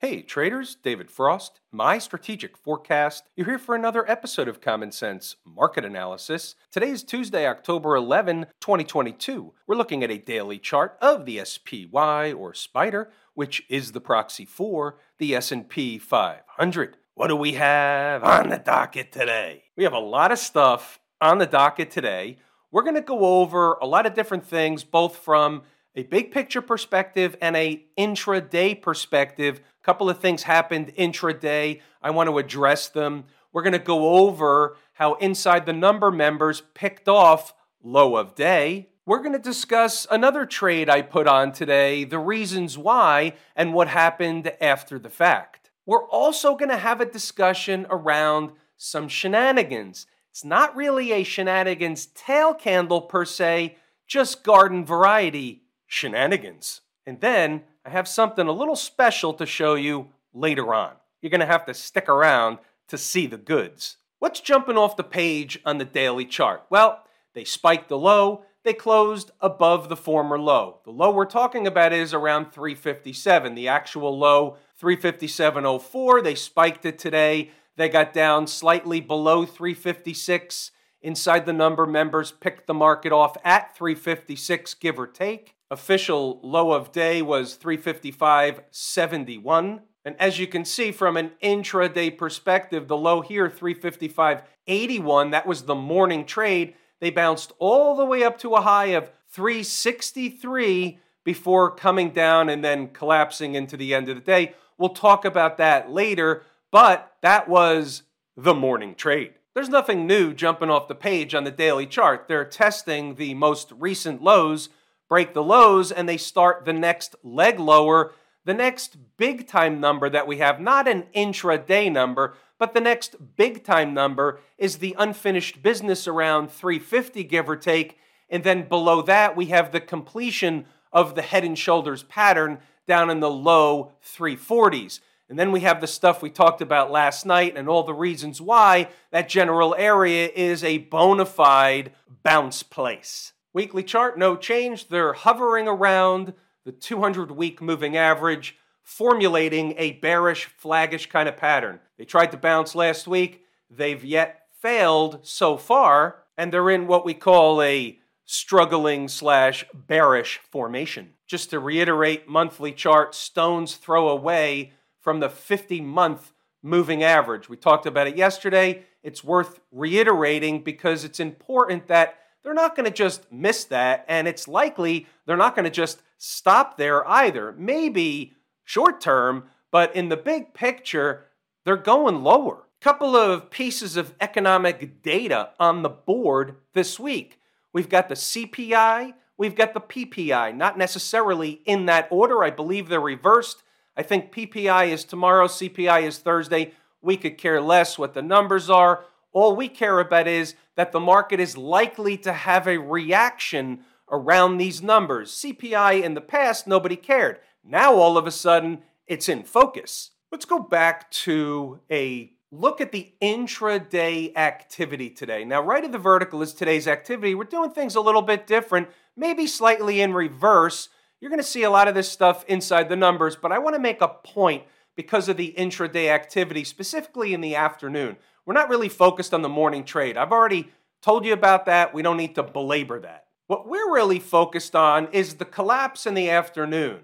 Hey traders, David Frost, my strategic forecast. You're here for another episode of Common Sense Market Analysis. Today is Tuesday, October 11, 2022. We're looking at a daily chart of the SPY or Spider, which is the proxy for the S&P 500. What do we have on the docket today? We have a lot of stuff on the docket today. We're going to go over a lot of different things both from a big picture perspective and a intraday perspective. A couple of things happened intraday. I want to address them. We're going to go over how inside the number members picked off low of day. We're going to discuss another trade I put on today, the reasons why, and what happened after the fact. We're also going to have a discussion around some shenanigans. It's not really a shenanigans tail candle per se, just garden variety shenanigans. And then I have something a little special to show you later on. You're going to have to stick around to see the goods. What's jumping off the page on the daily chart? Well, they spiked the low, they closed above the former low. The low we're talking about is around 357. The actual low, 357.04. They spiked it today. They got down slightly below 356. Inside the number, members picked the market off at 356, give or take. Official low of day was 355.71. And as you can see from an intraday perspective, the low here, 355.81, that was the morning trade. They bounced all the way up to a high of 363 before coming down and then collapsing into the end of the day. We'll talk about that later, but that was the morning trade. There's nothing new jumping off the page on the daily chart. They're testing the most recent lows break the lows and they start the next leg lower. The next big time number that we have, not an intraday number, but the next big time number is the unfinished business around 350, give or take. And then below that, we have the completion of the head and shoulders pattern down in the low 340s. And then we have the stuff we talked about last night and all the reasons why that general area is a bona fide bounce place. Weekly chart, no change. They're hovering around the 200 week moving average, formulating a bearish, flaggish kind of pattern. They tried to bounce last week. They've yet failed so far, and they're in what we call a struggling slash bearish formation. Just to reiterate, monthly chart, stones throw away from the 50 month moving average. We talked about it yesterday. It's worth reiterating because it's important that they're not going to just miss that, and it's likely they're not going to just stop there either. Maybe short term, but in the big picture, they're going lower. Couple of pieces of economic data on the board this week. We've got the CPI, we've got the PPI, not necessarily in that order. I believe they're reversed. I think PPI is tomorrow, CPI is Thursday. We could care less what the numbers are. All we care about is that the market is likely to have a reaction around these numbers. CPI in the past, nobody cared. Now all of a sudden, it's in focus. Let's go back to a look at the intraday activity today. Now, right of the vertical is today's activity. We're doing things a little bit different, maybe slightly in reverse. You're going to see a lot of this stuff inside the numbers, but I want to make a point because of the intraday activity, specifically in the afternoon. We're not really focused on the morning trade. I've already told you about that. We don't need to belabor that. What we're really focused on is the collapse in the afternoon.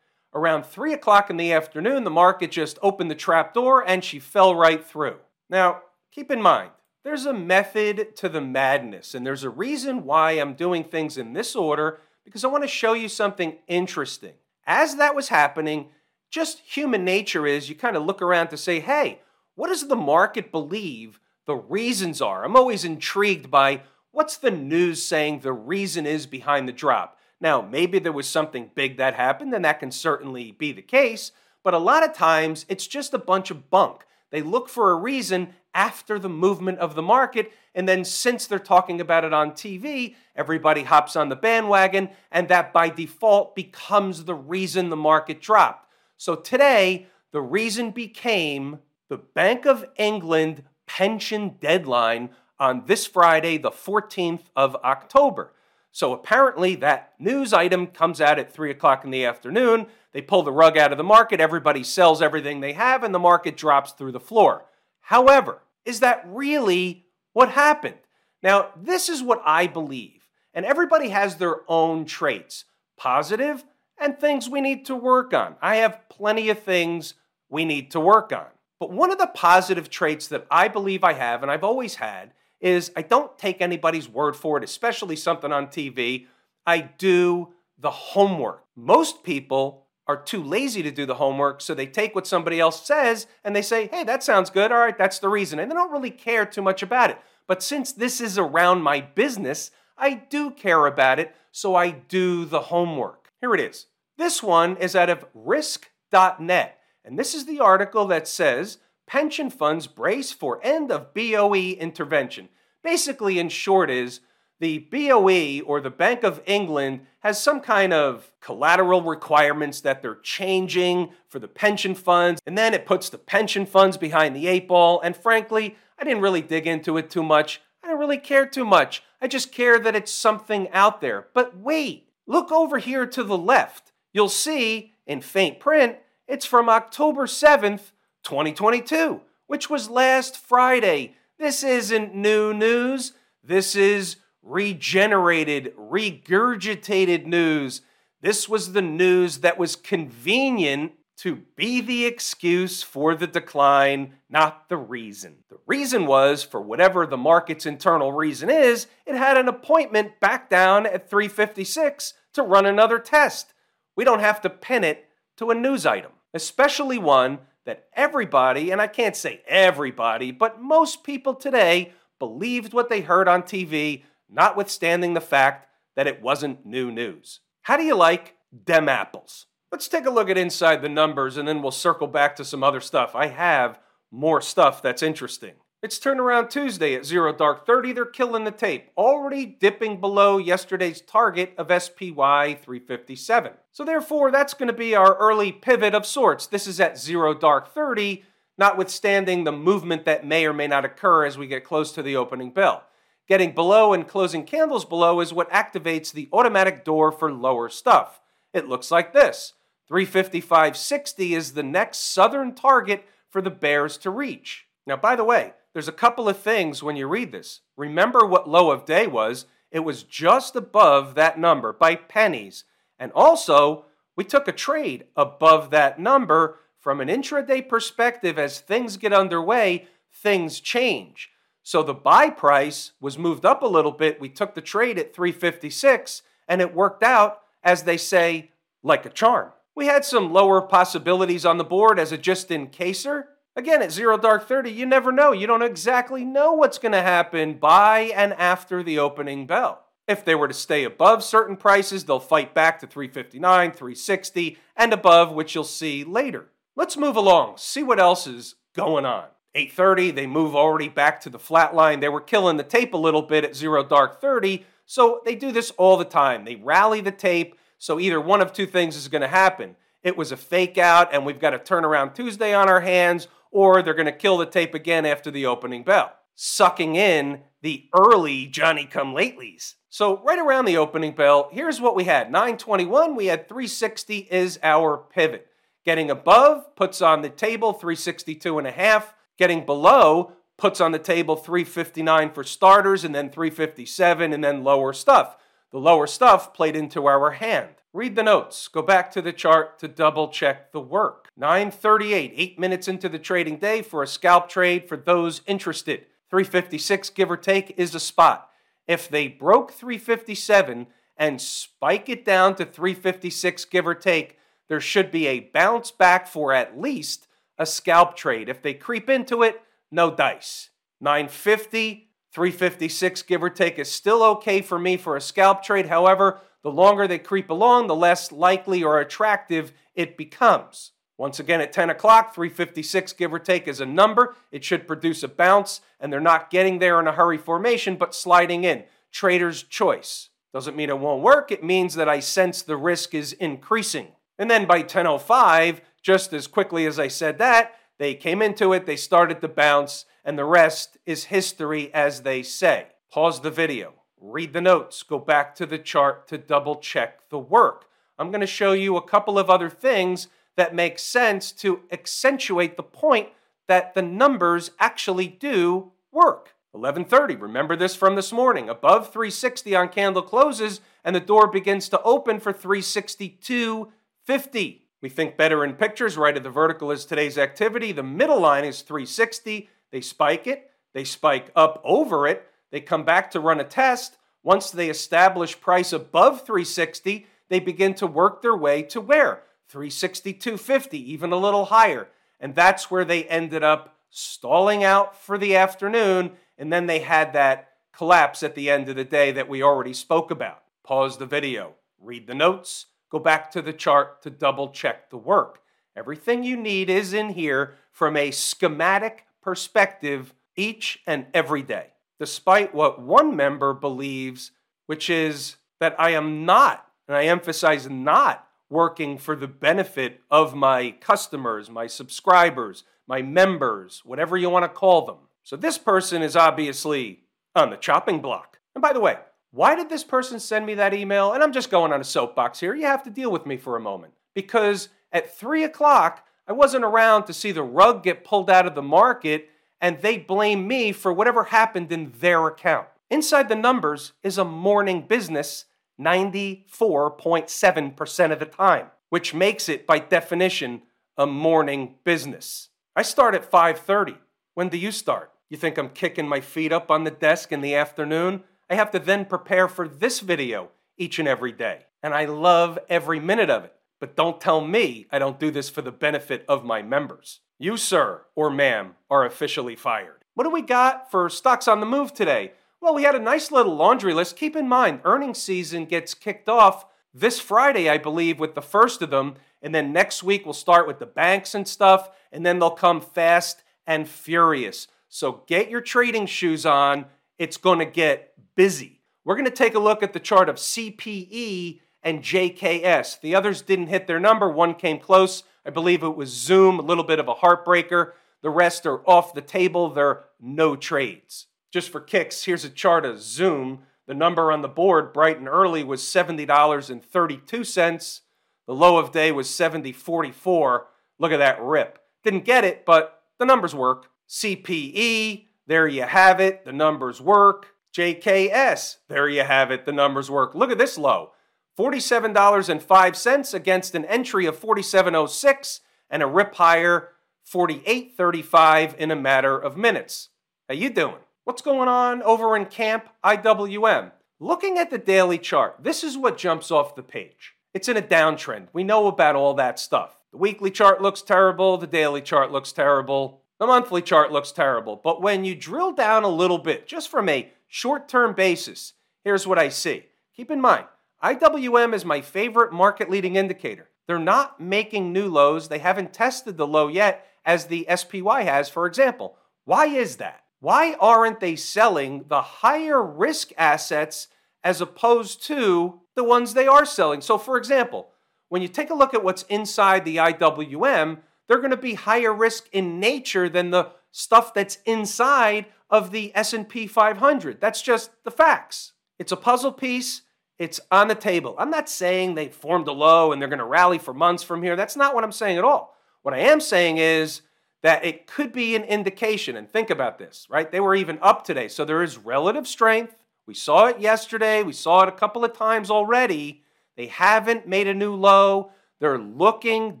Around 3 o'clock in the afternoon, the market just opened the trap door and she fell right through. Now, keep in mind, there's a method to the madness, and there's a reason why I'm doing things in this order because I want to show you something interesting. As that was happening, just human nature is you kind of look around to say, hey, what does the market believe the reasons are. I'm always intrigued by what's the news saying the reason is behind the drop. Now, maybe there was something big that happened, and that can certainly be the case, but a lot of times it's just a bunch of bunk. They look for a reason after the movement of the market, and then since they're talking about it on TV, everybody hops on the bandwagon, and that by default becomes the reason the market dropped. So today, the reason became the Bank of England pension deadline on this Friday, the 14th of October. So apparently, that news item comes out at 3 o'clock in the afternoon. They pull the rug out of the market, everybody sells everything they have, and the market drops through the floor. However, is that really what happened? Now, this is what I believe, and everybody has their own traits positive and things we need to work on. I have plenty of things we need to work on. But one of the positive traits that I believe I have, and I've always had, is I don't take anybody's word for it, especially something on TV. I do the homework. Most people are too lazy to do the homework, so they take what somebody else says and they say, hey, that sounds good. All right, that's the reason. And they don't really care too much about it. But since this is around my business, I do care about it, so I do the homework. Here it is. This one is out of risk.net, and this is the article that says pension funds brace for end of BOE intervention. Basically, in short, is the BOE or the Bank of England has some kind of collateral requirements that they're changing for the pension funds, and then it puts the pension funds behind the eight ball. And frankly, I didn't really dig into it too much. I don't really care too much. I just care that it's something out there. But wait, look over here to the left. You'll see in faint print, it's from October 7th, 2022, which was last Friday. This isn't new news. This is regenerated, regurgitated news. This was the news that was convenient to be the excuse for the decline, not the reason. The reason was, for whatever the market's internal reason is, it had an appointment back down at 356 to run another test. We don't have to pin it to a news item, especially one that everybody, and I can't say everybody, but most people today believed what they heard on TV notwithstanding the fact that it wasn't new news. How do you like dem apples? Let's take a look at inside the numbers and then we'll circle back to some other stuff. I have more stuff that's interesting. It's turnaround Tuesday at zero dark 30. They're killing the tape, already dipping below yesterday's target of SPY 357. So, therefore, that's going to be our early pivot of sorts. This is at zero dark 30, notwithstanding the movement that may or may not occur as we get close to the opening bell. Getting below and closing candles below is what activates the automatic door for lower stuff. It looks like this 355.60 is the next southern target for the bears to reach. Now, by the way, there's a couple of things when you read this. Remember what low of day was? It was just above that number by pennies. And also, we took a trade above that number from an intraday perspective as things get underway, things change. So the buy price was moved up a little bit. We took the trade at 356 and it worked out, as they say, like a charm. We had some lower possibilities on the board as a just in caser. Again, at zero dark 30, you never know. You don't exactly know what's going to happen by and after the opening bell. If they were to stay above certain prices, they'll fight back to 359, 360, and above, which you'll see later. Let's move along, see what else is going on. 8:30, they move already back to the flat line. They were killing the tape a little bit at zero dark 30, so they do this all the time. They rally the tape, so either one of two things is going to happen. It was a fake out, and we've got a turnaround Tuesday on our hands, or they're going to kill the tape again after the opening bell, sucking in the early Johnny come latelys. So right around the opening bell, here's what we had. 921, we had 360 is our pivot. Getting above puts on the table 362 and a half. Getting below puts on the table 359 for starters and then 357 and then lower stuff. The lower stuff played into our hand. Read the notes. Go back to the chart to double check the work. 938, 8 minutes into the trading day for a scalp trade for those interested. 356 give or take is a spot. If they broke 357 and spike it down to 356 give or take, there should be a bounce back for at least a scalp trade. If they creep into it, no dice. 950, 356, give or take, is still okay for me for a scalp trade. However, the longer they creep along, the less likely or attractive it becomes. Once again, at 10 o'clock, 356, give or take, is a number. It should produce a bounce, and they're not getting there in a hurry formation, but sliding in. Trader's choice. Doesn't mean it won't work, it means that I sense the risk is increasing. And then by 10:05, just as quickly as I said that, they came into it, they started to bounce, and the rest is history, as they say. Pause the video, read the notes, go back to the chart to double check the work. I'm going to show you a couple of other things that make sense to accentuate the point that the numbers actually do work. 11:30. Remember this from this morning. Above 360 on candle closes and the door begins to open for 362.50. We think better in pictures. Right of the vertical is today's activity. The middle line is 360. They spike it. They spike up over it. They come back to run a test. Once they establish price above 360, they begin to work their way to where? 362.50, even a little higher. And that's where they ended up stalling out for the afternoon and then they had that collapse at the end of the day that we already spoke about. Pause the video, read the notes, go back to the chart to double check the work. Everything you need is in here from a schematic perspective each and every day, despite what one member believes, which is that I am not, and I emphasize not, working for the benefit of my customers, my subscribers, my members, whatever you want to call them. So this person is obviously on the chopping block. And by the way, why did this person send me that email? And I'm just going on a soapbox here. You have to deal with me for a moment. Because at three o'clock, I wasn't around to see the rug get pulled out of the market and they blame me for whatever happened in their account. Inside the numbers is a morning business 94.7% of the time, which makes it by definition a morning business. I start at 5:30. When do you start? You think I'm kicking my feet up on the desk in the afternoon? I have to then prepare for this video each and every day. And I love every minute of it. But don't tell me I don't do this for the benefit of my members. You, sir or ma'am, are officially fired. What do we got for stocks on the move today? Well, we had a nice little laundry list. Keep in mind, earnings season gets kicked off this Friday, I believe, with the first of them. And then next week, we'll start with the banks and stuff. And then they'll come fast and furious. So get your trading shoes on. It's going to get busy. We're going to take a look at the chart of CPE and JKS. The others didn't hit their number. One came close. I believe it was Zoom, a little bit of a heartbreaker. The rest are off the table. They're no trades. Just for kicks, here's a chart of Zoom. The number on the board, bright and early, was $70.32. The low of day was 70.44. Look at that rip. Didn't get it, but the numbers work. CPE, there you have it, the numbers work. JKS, there you have it, the numbers work. Look at this low. $47.05 against an entry of 47.06 and a rip higher 48.35 in a matter of minutes. How you doing? What's going on over in camp IWM? Looking at the daily chart, this is what jumps off the page. It's in a downtrend. We know about all that stuff. The weekly chart looks terrible, the daily chart looks terrible, the monthly chart looks terrible. But when you drill down a little bit, just from a short term basis, here's what I see. Keep in mind, IWM is my favorite market leading indicator. They're not making new lows, they haven't tested the low yet, as the SPY has, for example. Why is that? Why aren't they selling the higher risk assets as opposed to the ones they are selling? So, for example, when you take a look at what's inside the IWM, they're going to be higher risk in nature than the stuff that's inside of the S&P 500. That's just the facts. It's a puzzle piece. It's on the table. I'm not saying they formed a low and they're going to rally for months from here. That's not what I'm saying at all. What I am saying is that it could be an indication, and think about this, right? They were even up today, so there is relative strength. We saw it yesterday, we saw it a couple of times already. They haven't made a new low. They're looking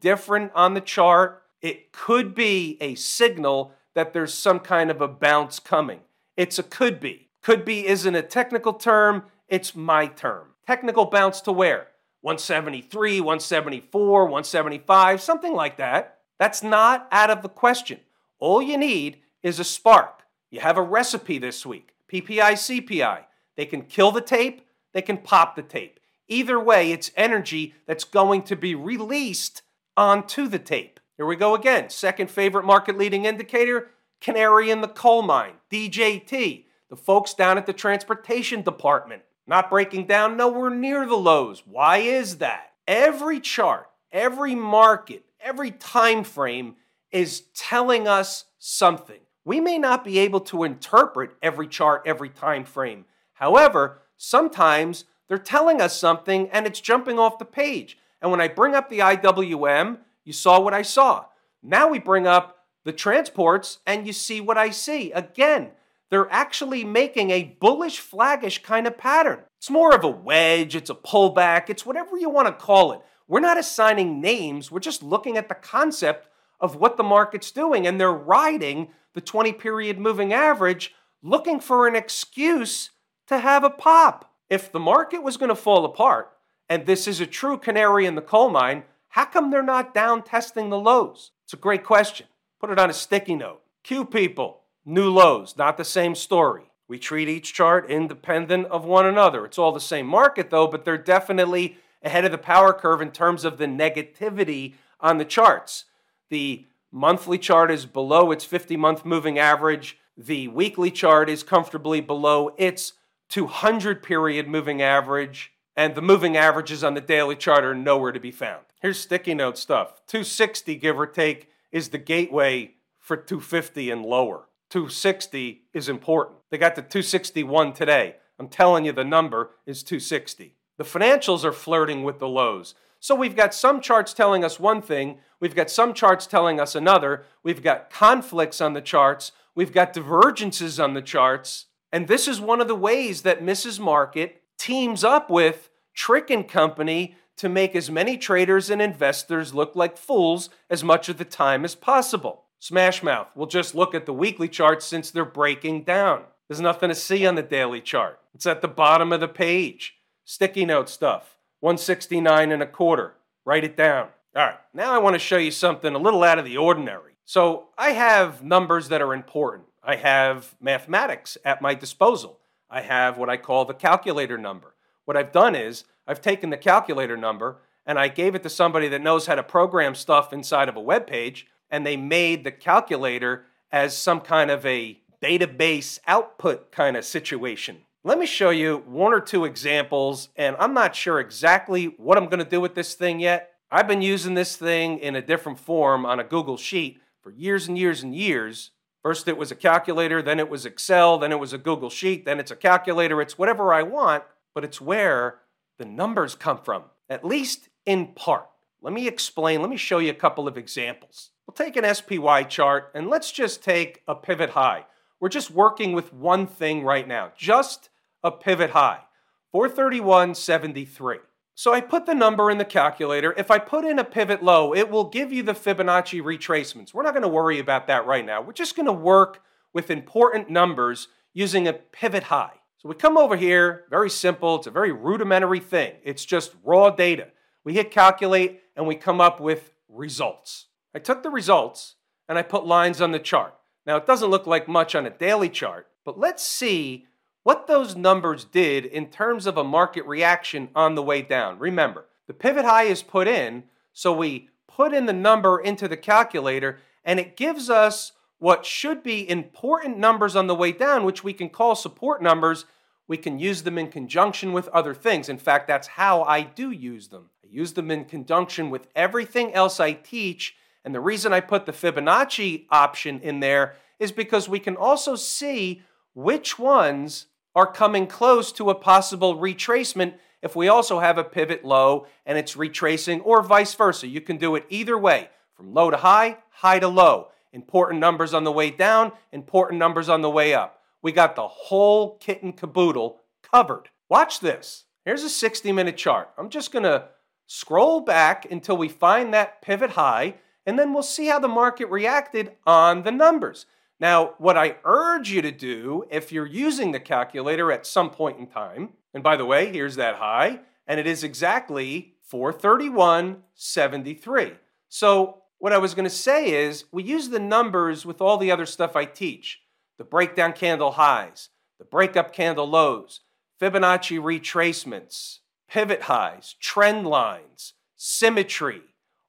different on the chart. It could be a signal that there's some kind of a bounce coming. It's a could be. Could be isn't a technical term, it's my term. Technical bounce to where? 173, 174, 175, something like that. That's not out of the question. All you need is a spark. You have a recipe this week PPI, CPI. They can kill the tape, they can pop the tape. Either way, it's energy that's going to be released onto the tape. Here we go again. Second favorite market leading indicator Canary in the Coal Mine, DJT, the folks down at the transportation department. Not breaking down nowhere near the lows. Why is that? Every chart, every market, every time frame is telling us something. We may not be able to interpret every chart, every time frame. However, sometimes they're telling us something and it's jumping off the page. And when I bring up the IWM, you saw what I saw. Now we bring up the transports and you see what I see. Again, they're actually making a bullish flaggish kind of pattern. It's more of a wedge, it's a pullback, it's whatever you want to call it. We're not assigning names, we're just looking at the concept of what the market's doing, and they're riding the 20 period moving average looking for an excuse to have a pop. If the market was going to fall apart, and this is a true canary in the coal mine, how come they're not down testing the lows? It's a great question. Put it on a sticky note. Q people, new lows, not the same story. We treat each chart independent of one another. It's all the same market though, but they're definitely ahead of the power curve in terms of the negativity on the charts. The monthly chart is below its 50 month moving average. The weekly chart is comfortably below its 200 period moving average. And the moving averages on the daily chart are nowhere to be found. Here's sticky note stuff 260, give or take, is the gateway for 250 and lower. 260 is important. They got the 261 today. I'm telling you, the number is 260. The financials are flirting with the lows. So we've got some charts telling us one thing, we've got some charts telling us another, we've got conflicts on the charts, we've got divergences on the charts. And this is one of the ways that Mrs. Market teams up with Trick and Company to make as many traders and investors look like fools as much of the time as possible. Smashmouth, we'll just look at the weekly charts since they're breaking down. There's nothing to see on the daily chart. It's at the bottom of the page. Sticky note stuff, 169 and a quarter. Write it down. All right, now I want to show you something a little out of the ordinary. So I have numbers that are important. I have mathematics at my disposal. I have what I call the calculator number. What I've done is I've taken the calculator number and I gave it to somebody that knows how to program stuff inside of a web page and they made the calculator as some kind of a database output kind of situation. Let me show you one or two examples, and I'm not sure exactly what I'm going to do with this thing yet. I've been using this thing in a different form on a Google Sheet for years and years and years. First, it was a calculator, then it was Excel, then it was a Google Sheet, then it's a calculator. It's whatever I want, but it's where the numbers come from, at least in part. Let me explain, let me show you a couple of examples. We'll take an SPY chart and let's just take a pivot high. We're just working with one thing right now, just a pivot high, 431.73. So I put the number in the calculator. If I put in a pivot low, it will give you the Fibonacci retracements. We're not going to worry about that right now. We're just going to work with important numbers using a pivot high. So we come over here, very simple. It's a very rudimentary thing. It's just raw data. We hit calculate and we come up with results. I took the results and I put lines on the chart. Now, it doesn't look like much on a daily chart, but let's see what those numbers did in terms of a market reaction on the way down. Remember, the pivot high is put in, so we put in the number into the calculator and it gives us what should be important numbers on the way down, which we can call support numbers. We can use them in conjunction with other things. In fact, that's how I do use them. I use them in conjunction with everything else I teach. And the reason I put the Fibonacci option in there is because we can also see which ones are coming close to a possible retracement if we also have a pivot low and it's retracing, or vice versa. You can do it either way from low to high, high to low. Important numbers on the way down, important numbers on the way up. We got the whole kit and caboodle covered. Watch this. Here's a 60 minute chart. I'm just going to scroll back until we find that pivot high, and then we'll see how the market reacted on the numbers. Now, what I urge you to do if you're using the calculator at some point in time, and by the way, here's that high, and it is exactly 431.73. So, what I was going to say is we use the numbers with all the other stuff I teach the breakdown candle highs, the breakup candle lows, Fibonacci retracements, pivot highs, trend lines, symmetry,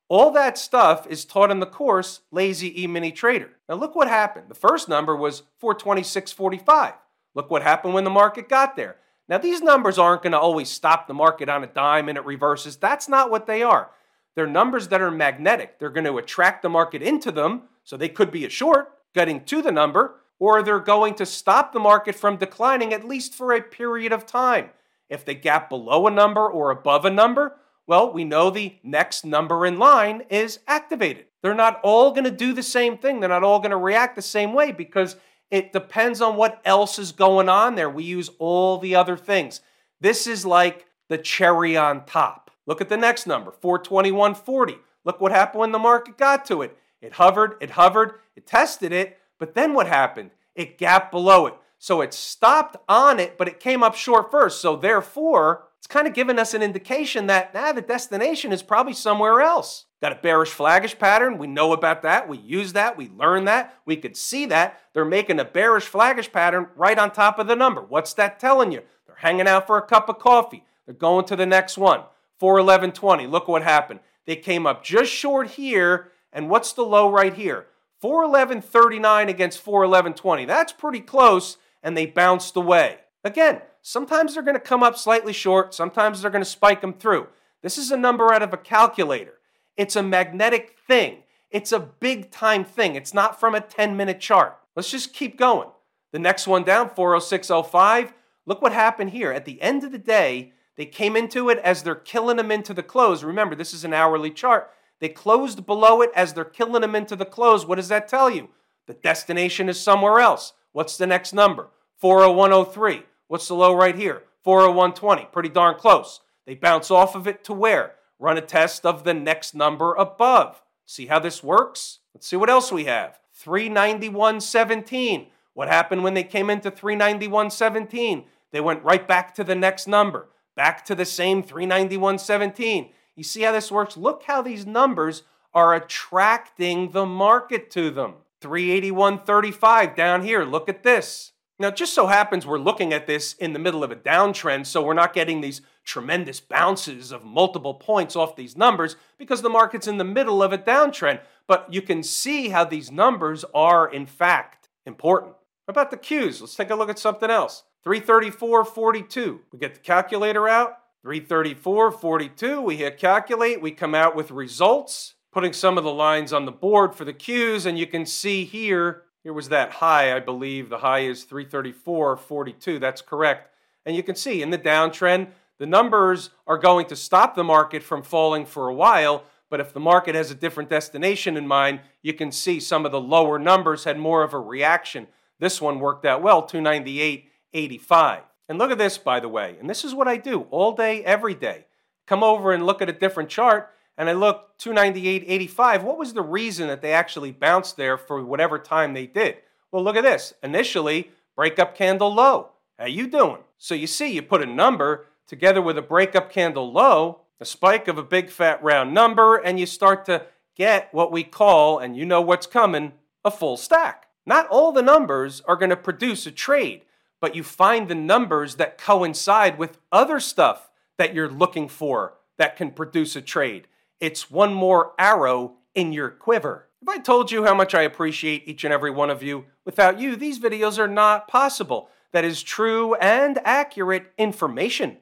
all that stuff is taught in the course Lazy E Mini Trader. Now look what happened. The first number was 426.45. Look what happened when the market got there. Now these numbers aren't going to always stop the market on a dime and it reverses. That's not what they are. They're numbers that are magnetic. They're going to attract the market into them, so they could be a short getting to the number, or they're going to stop the market from declining at least for a period of time. If they gap below a number or above a number, well, we know the next number in line is activated. They're not all going to do the same thing. They're not all going to react the same way because it depends on what else is going on there. We use all the other things. This is like the cherry on top. Look at the next number, 421.40. Look what happened when the market got to it. It hovered, it hovered, it tested it, but then what happened? It gapped below it. So it stopped on it, but it came up short first. So therefore, it's kind of giving us an indication that nah, the destination is probably somewhere else. Got a bearish flaggish pattern. We know about that. We use that. We learn that. We could see that. They're making a bearish flaggish pattern right on top of the number. What's that telling you? They're hanging out for a cup of coffee. They're going to the next one. 411.20. Look what happened. They came up just short here. And what's the low right here? 411.39 against 411.20. That's pretty close. And they bounced away. Again, sometimes they're going to come up slightly short. Sometimes they're going to spike them through. This is a number out of a calculator. It's a magnetic thing. It's a big time thing. It's not from a 10 minute chart. Let's just keep going. The next one down, 406.05. Look what happened here. At the end of the day, they came into it as they're killing them into the close. Remember, this is an hourly chart. They closed below it as they're killing them into the close. What does that tell you? The destination is somewhere else. What's the next number? 40103. What's the low right here? 40120. Pretty darn close. They bounce off of it to where? Run a test of the next number above. See how this works? Let's see what else we have. 391.17. What happened when they came into 391.17? They went right back to the next number back to the same 391.17. You see how this works? Look how these numbers are attracting the market to them. 381.35 down here. Look at this. Now, just so happens we're looking at this in the middle of a downtrend, so we're not getting these tremendous bounces of multiple points off these numbers because the market's in the middle of a downtrend. But you can see how these numbers are, in fact, important. How about the Qs? Let's take a look at something else. 334.42. We get the calculator out. 334.42. We hit calculate. We come out with results, putting some of the lines on the board for the Qs. And you can see here, here was that high, I believe. The high is 334.42. That's correct. And you can see in the downtrend, the numbers are going to stop the market from falling for a while. But if the market has a different destination in mind, you can see some of the lower numbers had more of a reaction. This one worked out well, 298 85. And look at this, by the way. And this is what I do all day, every day. Come over and look at a different chart, and I look 298, 85. What was the reason that they actually bounced there for whatever time they did? Well, look at this. Initially, breakup candle low. How you doing? So you see, you put a number together with a breakup candle low, a spike of a big fat round number, and you start to get what we call, and you know what's coming, a full stack. Not all the numbers are going to produce a trade but you find the numbers that coincide with other stuff that you're looking for that can produce a trade. It's one more arrow in your quiver. If I told you how much I appreciate each and every one of you, without you, these videos are not possible. That is true and accurate information.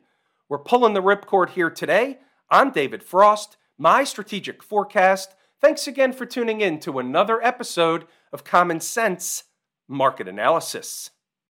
We're pulling the ripcord here today. I'm David Frost, my strategic forecast. Thanks again for tuning in to another episode of Common Sense Market Analysis.